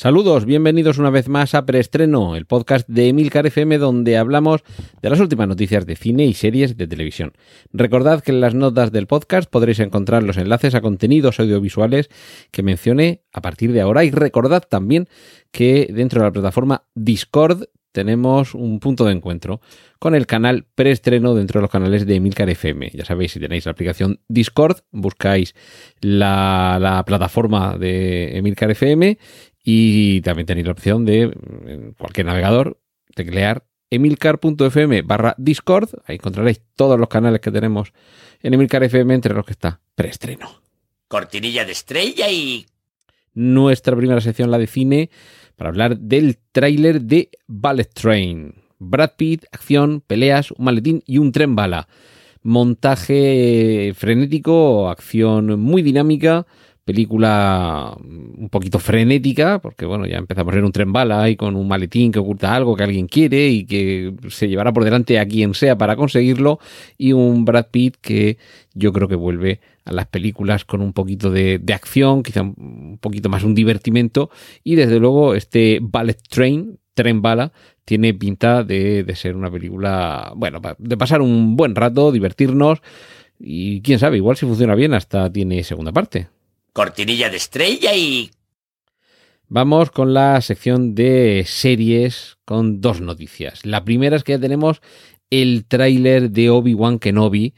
Saludos, bienvenidos una vez más a Preestreno, el podcast de Emilcar FM donde hablamos de las últimas noticias de cine y series de televisión. Recordad que en las notas del podcast podréis encontrar los enlaces a contenidos audiovisuales que mencioné a partir de ahora y recordad también que dentro de la plataforma Discord tenemos un punto de encuentro con el canal preestreno dentro de los canales de Emilcar FM. Ya sabéis, si tenéis la aplicación Discord, buscáis la, la plataforma de Emilcar FM y también tenéis la opción de, en cualquier navegador, teclear emilcar.fm barra Discord. Ahí encontraréis todos los canales que tenemos en Emilcar FM, entre los que está preestreno. Cortinilla de estrella y... Nuestra primera sección, la de cine, para hablar del tráiler de Ballet Train. Brad Pitt, acción, peleas, un maletín y un tren bala. Montaje frenético, acción muy dinámica, película un poquito frenética, porque bueno, ya empezamos en un tren bala y con un maletín que oculta algo que alguien quiere y que se llevará por delante a quien sea para conseguirlo, y un Brad Pitt que yo creo que vuelve a las películas con un poquito de, de acción, quizá un poquito más un divertimento, y desde luego este Ballet Train, tren bala, tiene pinta de, de ser una película, bueno, de pasar un buen rato, divertirnos, y quién sabe, igual si funciona bien hasta tiene segunda parte. Cortinilla de estrella y... Vamos con la sección de series con dos noticias. La primera es que ya tenemos el tráiler de Obi-Wan Kenobi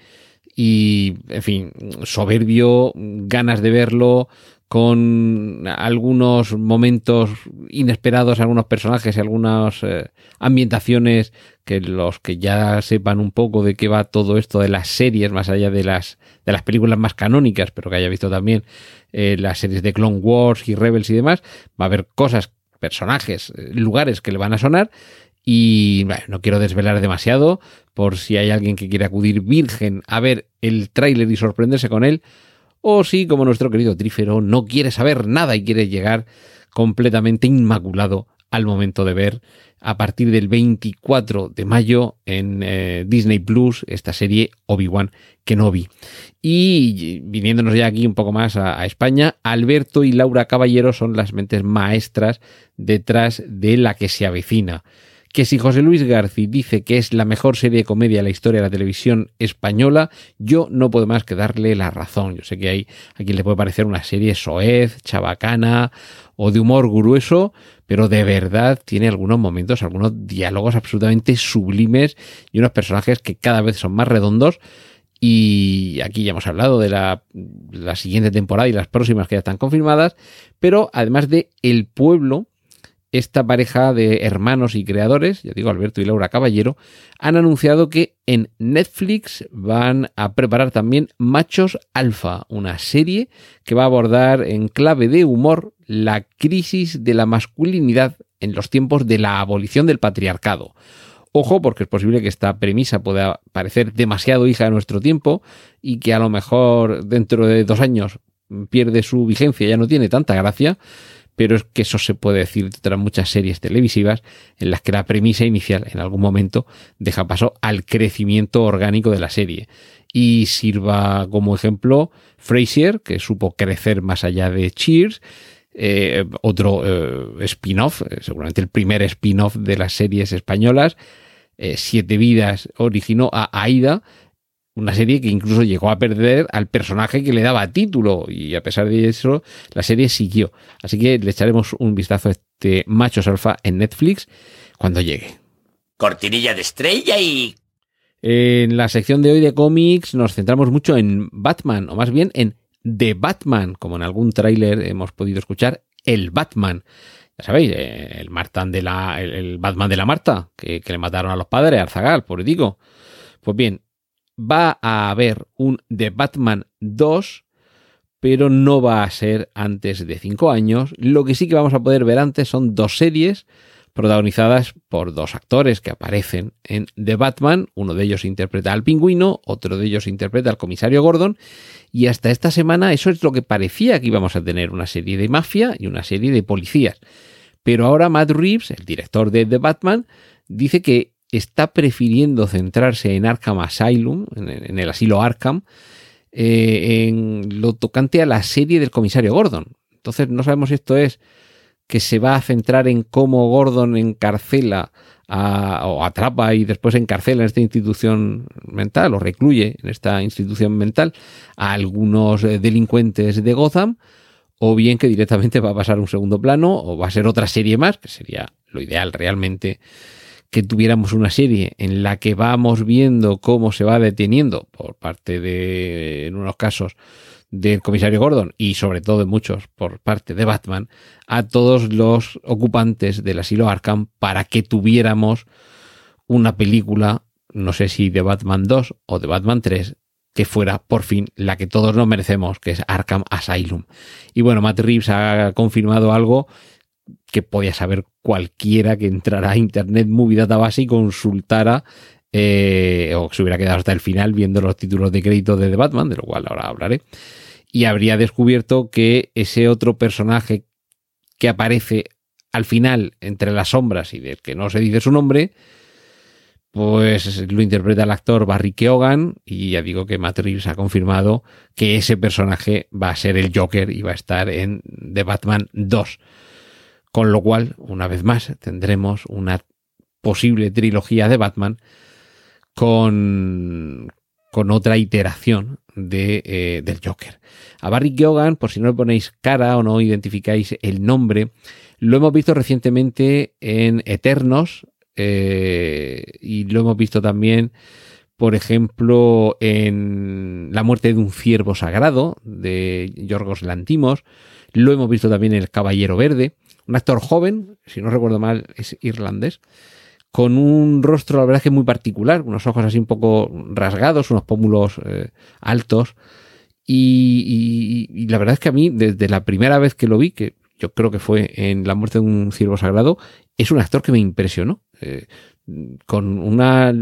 y, en fin, soberbio, ganas de verlo, con algunos momentos inesperados, algunos personajes y algunas eh, ambientaciones que los que ya sepan un poco de qué va todo esto de las series, más allá de las, de las películas más canónicas, pero que haya visto también eh, las series de Clone Wars y Rebels y demás, va a haber cosas, personajes, eh, lugares que le van a sonar y bueno, no quiero desvelar demasiado por si hay alguien que quiere acudir virgen a ver el tráiler y sorprenderse con él, o si, como nuestro querido Trífero, no quiere saber nada y quiere llegar completamente inmaculado al momento de ver a partir del 24 de mayo en eh, Disney Plus esta serie Obi-Wan Kenobi. Y viniéndonos ya aquí un poco más a, a, España, Alberto y Laura Caballero son las mentes maestras detrás de la que se avecina que si José Luis García dice que es la mejor serie de comedia de la historia de la televisión española, yo no puedo más que darle la razón. Yo sé que hay a quien le puede parecer una serie soez, chabacana o de humor grueso, pero de verdad tiene algunos momentos, algunos diálogos absolutamente sublimes y unos personajes que cada vez son más redondos. Y aquí ya hemos hablado de la, la siguiente temporada y las próximas que ya están confirmadas, pero además de El Pueblo, esta pareja de hermanos y creadores, ya digo Alberto y Laura Caballero, han anunciado que en Netflix van a preparar también Machos Alfa, una serie que va a abordar en clave de humor la crisis de la masculinidad en los tiempos de la abolición del patriarcado. Ojo, porque es posible que esta premisa pueda parecer demasiado hija de nuestro tiempo y que a lo mejor dentro de dos años pierde su vigencia, ya no tiene tanta gracia pero es que eso se puede decir de otras muchas series televisivas en las que la premisa inicial en algún momento deja paso al crecimiento orgánico de la serie. Y sirva como ejemplo Frasier, que supo crecer más allá de Cheers, eh, otro eh, spin-off, eh, seguramente el primer spin-off de las series españolas. Siete Vidas originó a Aida, una serie que incluso llegó a perder al personaje que le daba título y a pesar de eso la serie siguió. Así que le echaremos un vistazo a este Machos Alfa en Netflix cuando llegue. Cortinilla de estrella y... En la sección de hoy de cómics nos centramos mucho en Batman, o más bien en The Batman, como en algún tráiler hemos podido escuchar, el Batman. Ya sabéis, el, Martan de la, el, Batman de la Marta, que, que le mataron a los padres, Arzagal, por digo. Pues bien, va a haber un The Batman 2, pero no va a ser antes de 5 años. Lo que sí que vamos a poder ver antes son dos series protagonizadas por dos actores que aparecen en The Batman. Uno de ellos interpreta al pingüino, otro de ellos interpreta al comisario Gordon. Y hasta esta semana eso es lo que parecía que íbamos a tener, una serie de mafia y una serie de policías. Pero ahora Matt Reeves, el director de The Batman, dice que está prefiriendo centrarse en Arkham Asylum, en el asilo Arkham, eh, en lo tocante a la serie del comisario Gordon. Entonces no sabemos si esto es que se va a centrar en cómo Gordon encarcela o atrapa y después encarcela en esta institución mental o recluye en esta institución mental a algunos eh, delincuentes de Gotham o bien que directamente va a pasar un segundo plano o va a ser otra serie más, que sería lo ideal realmente que tuviéramos una serie en la que vamos viendo cómo se va deteniendo por parte de, en unos casos, del comisario Gordon y sobre todo en muchos por parte de Batman a todos los ocupantes del asilo Arkham para que tuviéramos una película, no sé si de Batman 2 o de Batman 3, que fuera por fin la que todos nos merecemos, que es Arkham Asylum. Y bueno, Matt Reeves ha confirmado algo que podía saber cualquiera que entrara a Internet Movie Database y consultara eh, o se hubiera quedado hasta el final viendo los títulos de crédito de The Batman, de lo cual ahora hablaré, y habría descubierto que ese otro personaje que aparece al final entre las sombras y del que no se dice su nombre, pues lo interpreta el actor Barry Keoghan y ya digo que Matt Reeves ha confirmado que ese personaje va a ser el Joker y va a estar en The Batman 2. Con lo cual, una vez más, tendremos una posible trilogía de Batman con, con otra iteración de, eh, del Joker. A Barry Keoghan, por si no le ponéis cara o no identificáis el nombre, lo hemos visto recientemente en Eternos eh, y lo hemos visto también, por ejemplo, en La muerte de un ciervo sagrado de Yorgos Lantimos. Lo hemos visto también en El Caballero Verde un actor joven, si no recuerdo mal, es irlandés, con un rostro, la verdad que muy particular, unos ojos así un poco rasgados, unos pómulos eh, altos. Y, la verdad es que a mí, desde la primera vez que lo vi, que yo creo que fue en La muerte de un ciervo sagrado, es un actor que me impresionó. Eh, con una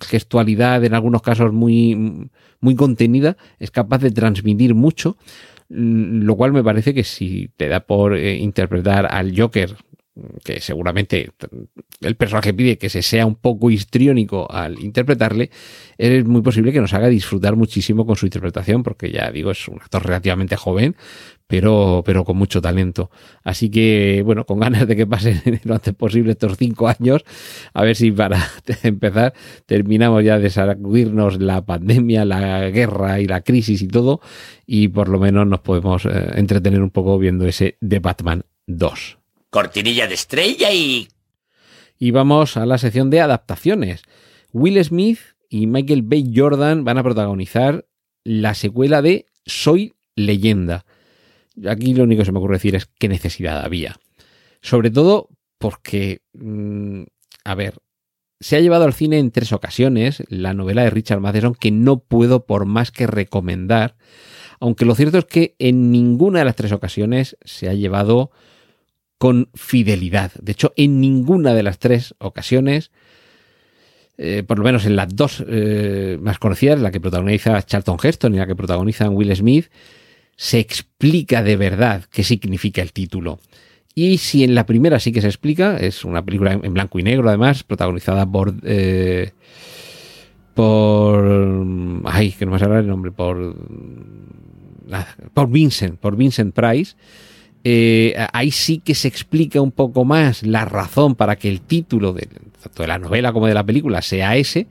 gestualidad en algunos casos muy, muy contenida, es capaz de transmitir mucho lo cual me parece que si te da por eh, interpretar al Joker, que seguramente el personaje pide que se sea un poco histriónico al interpretarle, es muy posible que nos haga disfrutar muchísimo con su interpretación, porque ya digo, es un actor relativamente joven, pero, pero con mucho talento. Así que, bueno, con ganas de que pasen lo antes posible estos cinco años, a ver si para empezar terminamos ya de sacudirnos la pandemia, la guerra y la crisis y todo, y por lo menos nos podemos eh, entretener un poco viendo ese de Batman 2. Cortinilla de estrella y... Y vamos a la sección de adaptaciones. Will Smith y Michael Bay Jordan van a protagonizar la secuela de Soy leyenda Aquí lo único que se me ocurre decir es qué necesidad había. Sobre todo porque, mm, a ver, se ha llevado al cine en tres ocasiones la novela de Richard Matheson que no puedo por más que recomendar, aunque lo cierto es que en ninguna de las tres ocasiones se ha llevado con fidelidad. De hecho, en ninguna de las tres ocasiones, eh, por lo menos en las dos eh, más conocidas, la que protagoniza Charlton Heston y la que protagoniza Will Smith, se explica de verdad qué significa el título. Y si en la primera sí que se explica, es una película en blanco y negro además, protagonizada por... Eh, por... Ay, que no me sale el nombre, por... por Vincent, por Vincent Price. Eh, ahí sí que se explica un poco más la razón para que el título de, tanto de la novela como de la película sea ese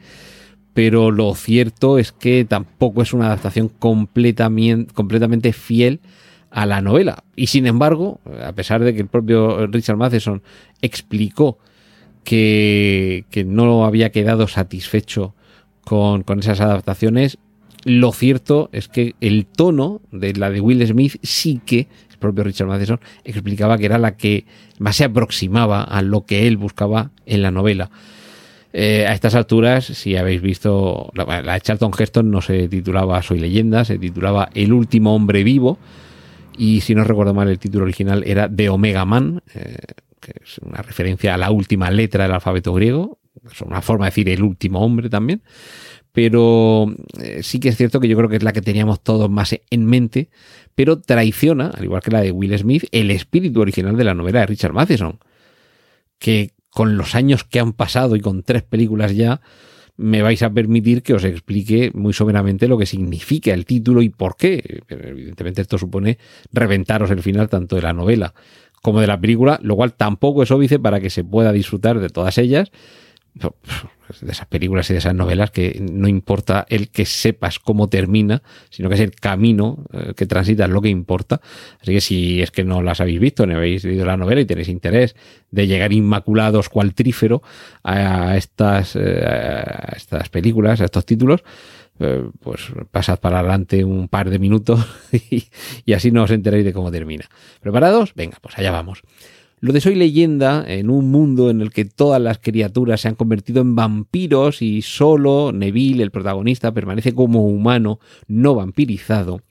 pero lo cierto es que tampoco es una adaptación completamente, fiel a la novela. Y sin embargo, a pesar de que el propio Richard Matheson explicó que, no había quedado satisfecho con, con, esas adaptaciones, lo cierto es que el tono de la de Will Smith sí que el propio Richard Matheson explicaba que era la que más se aproximaba a lo que él buscaba en la novela. Eh, a estas alturas, si habéis visto, la, de Charlton Heston no se titulaba Soy leyenda, se titulaba El último hombre vivo. Y si no recuerdo mal, el título original era The Omega Man, eh, que es una referencia a la última letra del alfabeto griego, es una forma de decir el último hombre también, pero eh, sí que es cierto que yo creo que es la que teníamos todos más en mente, pero traiciona, al igual que la de Will Smith, el espíritu original de la novela de Richard Matheson, que con los años que han pasado y con tres películas ya, me vais a permitir que os explique muy someramente lo que significa el título y por qué. evidentemente esto supone reventaros el final tanto de la novela como de la película, lo cual tampoco es óbice para que se pueda disfrutar de todas ellas de esas películas y de esas novelas que no importa el que sepas cómo termina, sino que es el camino eh, que transitas lo que importa. Así que si es que no las habéis visto, ni habéis leído la novela y tenéis interés de llegar inmaculados cual trífero a estas, eh, estas películas, a estos títulos, eh, pues pasad para adelante un par de minutos y, y así no os enteréis de cómo termina. ¿Preparados? Venga, pues allá vamos. Lo de Soy leyenda, en un mundo en el que todas las criaturas se han convertido en vampiros y solo Neville, el protagonista, permanece como humano, no vampirizado,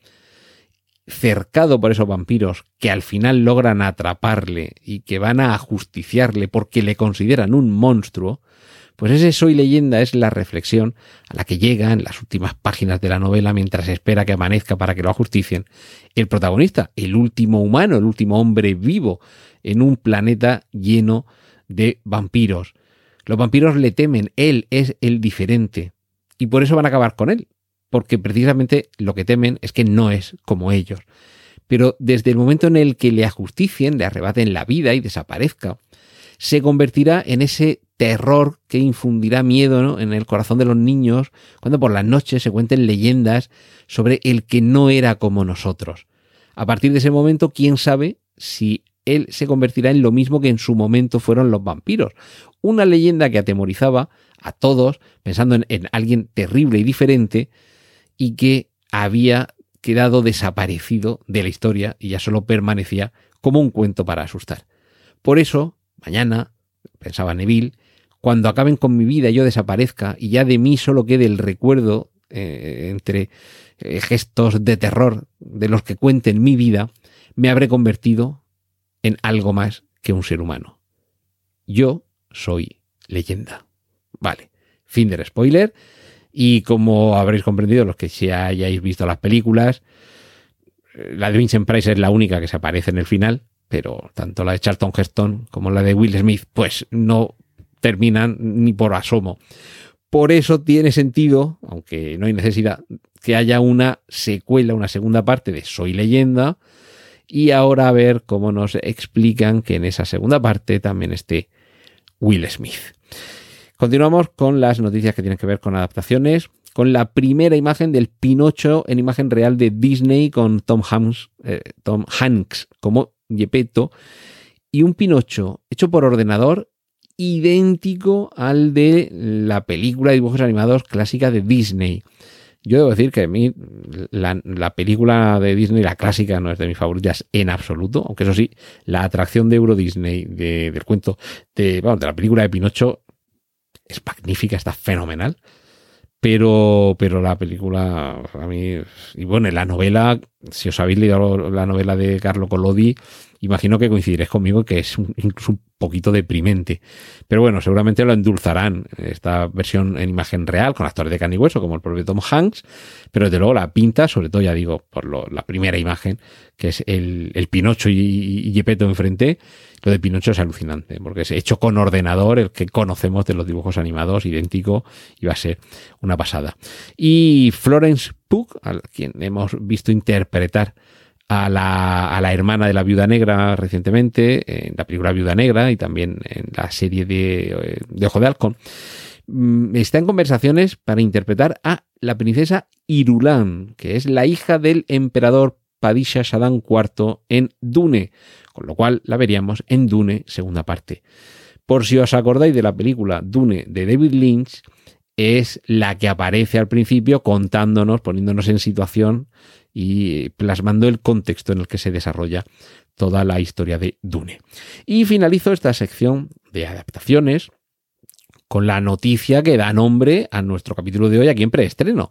cercado por esos vampiros que al final logran atraparle y que van a ajusticiarle porque le consideran un monstruo, pues ese Soy leyenda es la reflexión a la que llega en las últimas páginas de la novela mientras espera que amanezca para que lo ajusticien el protagonista, el último humano, el último hombre vivo en un planeta lleno de vampiros. Los vampiros le temen, él es el diferente y por eso van a acabar con él, porque precisamente lo que temen es que no es como ellos. Pero desde el momento en el que le ajusticien, le arrebaten la vida y desaparezca, se convertirá en ese terror que infundirá miedo en el corazón de los niños cuando por las noches se cuenten leyendas sobre el que no era como nosotros. A partir de ese momento, quién sabe si él se convertirá en lo mismo que en su momento fueron los vampiros. Una leyenda que atemorizaba a todos, pensando en, en alguien terrible y diferente, y que había quedado desaparecido de la historia y ya solo permanecía como un cuento para asustar. Por eso, mañana, pensaba Neville, cuando acaben con mi vida yo desaparezca y ya de mí solo quede el recuerdo eh, entre eh, gestos de terror de los que cuenten mi vida, me habré convertido en algo más que un ser humano. Yo soy leyenda. Vale, fin del spoiler. Y como habréis comprendido los que ya hayáis visto las películas, eh, la de Vincent Price es la única que se aparece en el final, pero tanto la de Charlton Heston como la de Will Smith, pues no terminan ni por asomo. Por eso tiene sentido, aunque no hay necesidad, que haya una secuela, una segunda parte de Soy leyenda, y ahora a ver cómo nos explican que en esa segunda parte también esté Will Smith. Continuamos con las noticias que tienen que ver con adaptaciones, con la primera imagen del Pinocho en imagen real de Disney con Tom Hanks, eh, como Gepetto y un Pinocho hecho por ordenador idéntico al de la película de dibujos animados clásica de Disney. Yo debo decir que a mí la, película de Disney, la clásica, no es de mis favoritas en absoluto, aunque eso sí, la atracción de Euro Disney del cuento de, la película de Pinocho es magnífica, está fenomenal. Pero, pero la película, a mí, y bueno, la novela, si os habéis leído la novela de Carlo Collodi, imagino que coincidiréis conmigo que es un, incluso un poquito deprimente. Pero bueno, seguramente lo endulzarán esta versión en imagen real, con actores de carne y hueso, como el propio Tom Hanks, pero desde luego la pinta, sobre todo ya digo, por lo, la primera imagen, que es el, el Pinocho y, y Gepetto enfrente, lo de Pinocho es alucinante, porque es hecho con ordenador, el que conocemos de los dibujos animados, idéntico, y va a ser una pasada. Y Florence Pugh, a quien hemos visto interpretar a la, a la, hermana de la viuda negra recientemente, en la película Viuda Negra y también en la serie de, de Ojo de Halcón, mm, está en conversaciones para interpretar a la princesa Irulan, que es la hija del emperador Padisha Shadan IV en Dune, con lo cual la veríamos en Dune segunda parte. Por si os acordáis de la película Dune de David Lynch, es la que aparece al principio contándonos, poniéndonos en situación y plasmando el contexto en el que se desarrolla toda la historia de Dune. Y finalizo esta sección de adaptaciones con la noticia que da nombre a nuestro capítulo de hoy aquí en preestreno,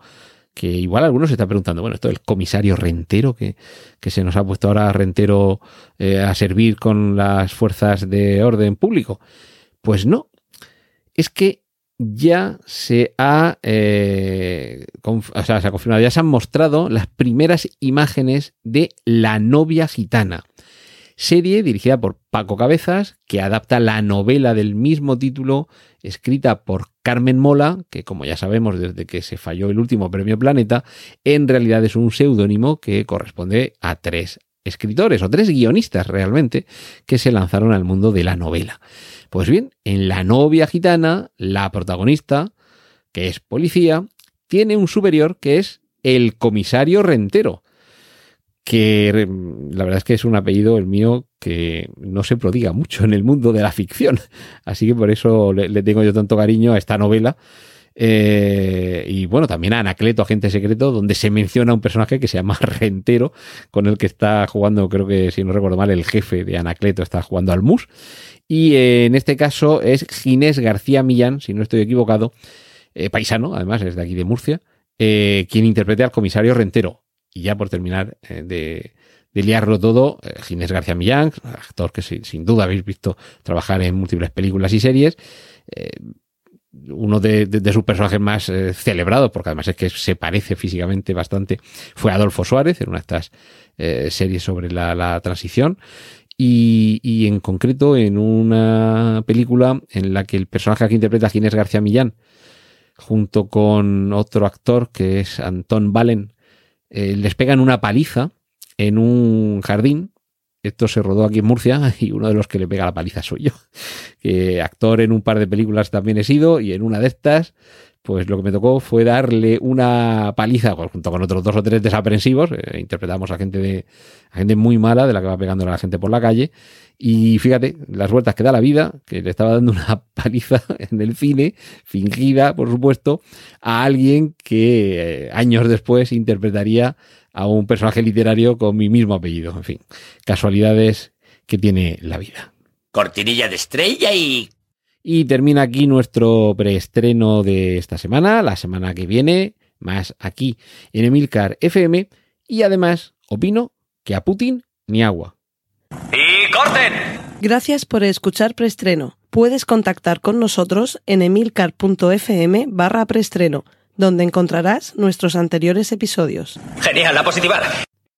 que igual algunos se está preguntando, bueno, esto del comisario rentero que, que se nos ha puesto ahora rentero eh, a servir con las fuerzas de orden público. Pues no, es que ya se ha, eh, o sea, se ha confirmado, ya se han mostrado las primeras imágenes de La novia gitana, serie dirigida por Paco Cabezas, que adapta la novela del mismo título, escrita por Carmen Mola, que como ya sabemos desde que se falló el último premio Planeta, en realidad es un seudónimo que corresponde a tres escritores o tres guionistas realmente que se lanzaron al mundo de la novela. Pues bien, en La novia gitana, la protagonista, que es policía, tiene un superior que es el comisario rentero, que la verdad es que es un apellido el mío que no se prodiga mucho en el mundo de la ficción. Así que por eso le, tengo yo tanto cariño a esta novela. Eh, y bueno, también a Anacleto, agente secreto, donde se menciona un personaje que se llama Rentero, con el que está jugando, creo que si no recuerdo mal, el jefe de Anacleto está jugando al MUS. Y eh, en este caso es Ginés García Millán, si no estoy equivocado, eh, paisano, además es de aquí de Murcia, quien interprete al comisario Rentero. Y ya por terminar de, liarlo todo, Ginés García Millán, actor que sin, duda habéis visto trabajar en múltiples películas y series. Eh, uno de, sus personajes más eh, celebrados, porque además es que se parece físicamente bastante, fue Adolfo Suárez, en una de estas series sobre la, transición. Y, en concreto en una película en la que el personaje que interpreta Ginés García Millán, junto con otro actor que es Antón Valen, eh, les pegan una paliza en un jardín. Esto se rodó aquí en Murcia y uno de los que le pega la paliza soy yo. Actor en un par de películas también he sido y en una de estas, pues lo que me tocó fue darle una paliza junto con otros dos o tres desaprensivos. Eh, interpretamos a gente de a gente muy mala de la que va pegando a la gente por la calle y fíjate, las vueltas que da la vida, que le estaba dando una paliza en el cine, fingida, por supuesto, a alguien que eh, años después interpretaría a un personaje literario con mi mismo apellido. En fin, casualidades que tiene la vida. Cortinilla de estrella y... Y termina aquí nuestro preestreno de esta semana, la semana que viene, más aquí en Emilcar FM. Y además, opino que a Putin ni agua. ¡Y corten! Gracias por escuchar Preestreno. Puedes contactar con nosotros en emilcar.fm barra preestreno, donde encontrarás nuestros anteriores episodios. Genial, la positiva.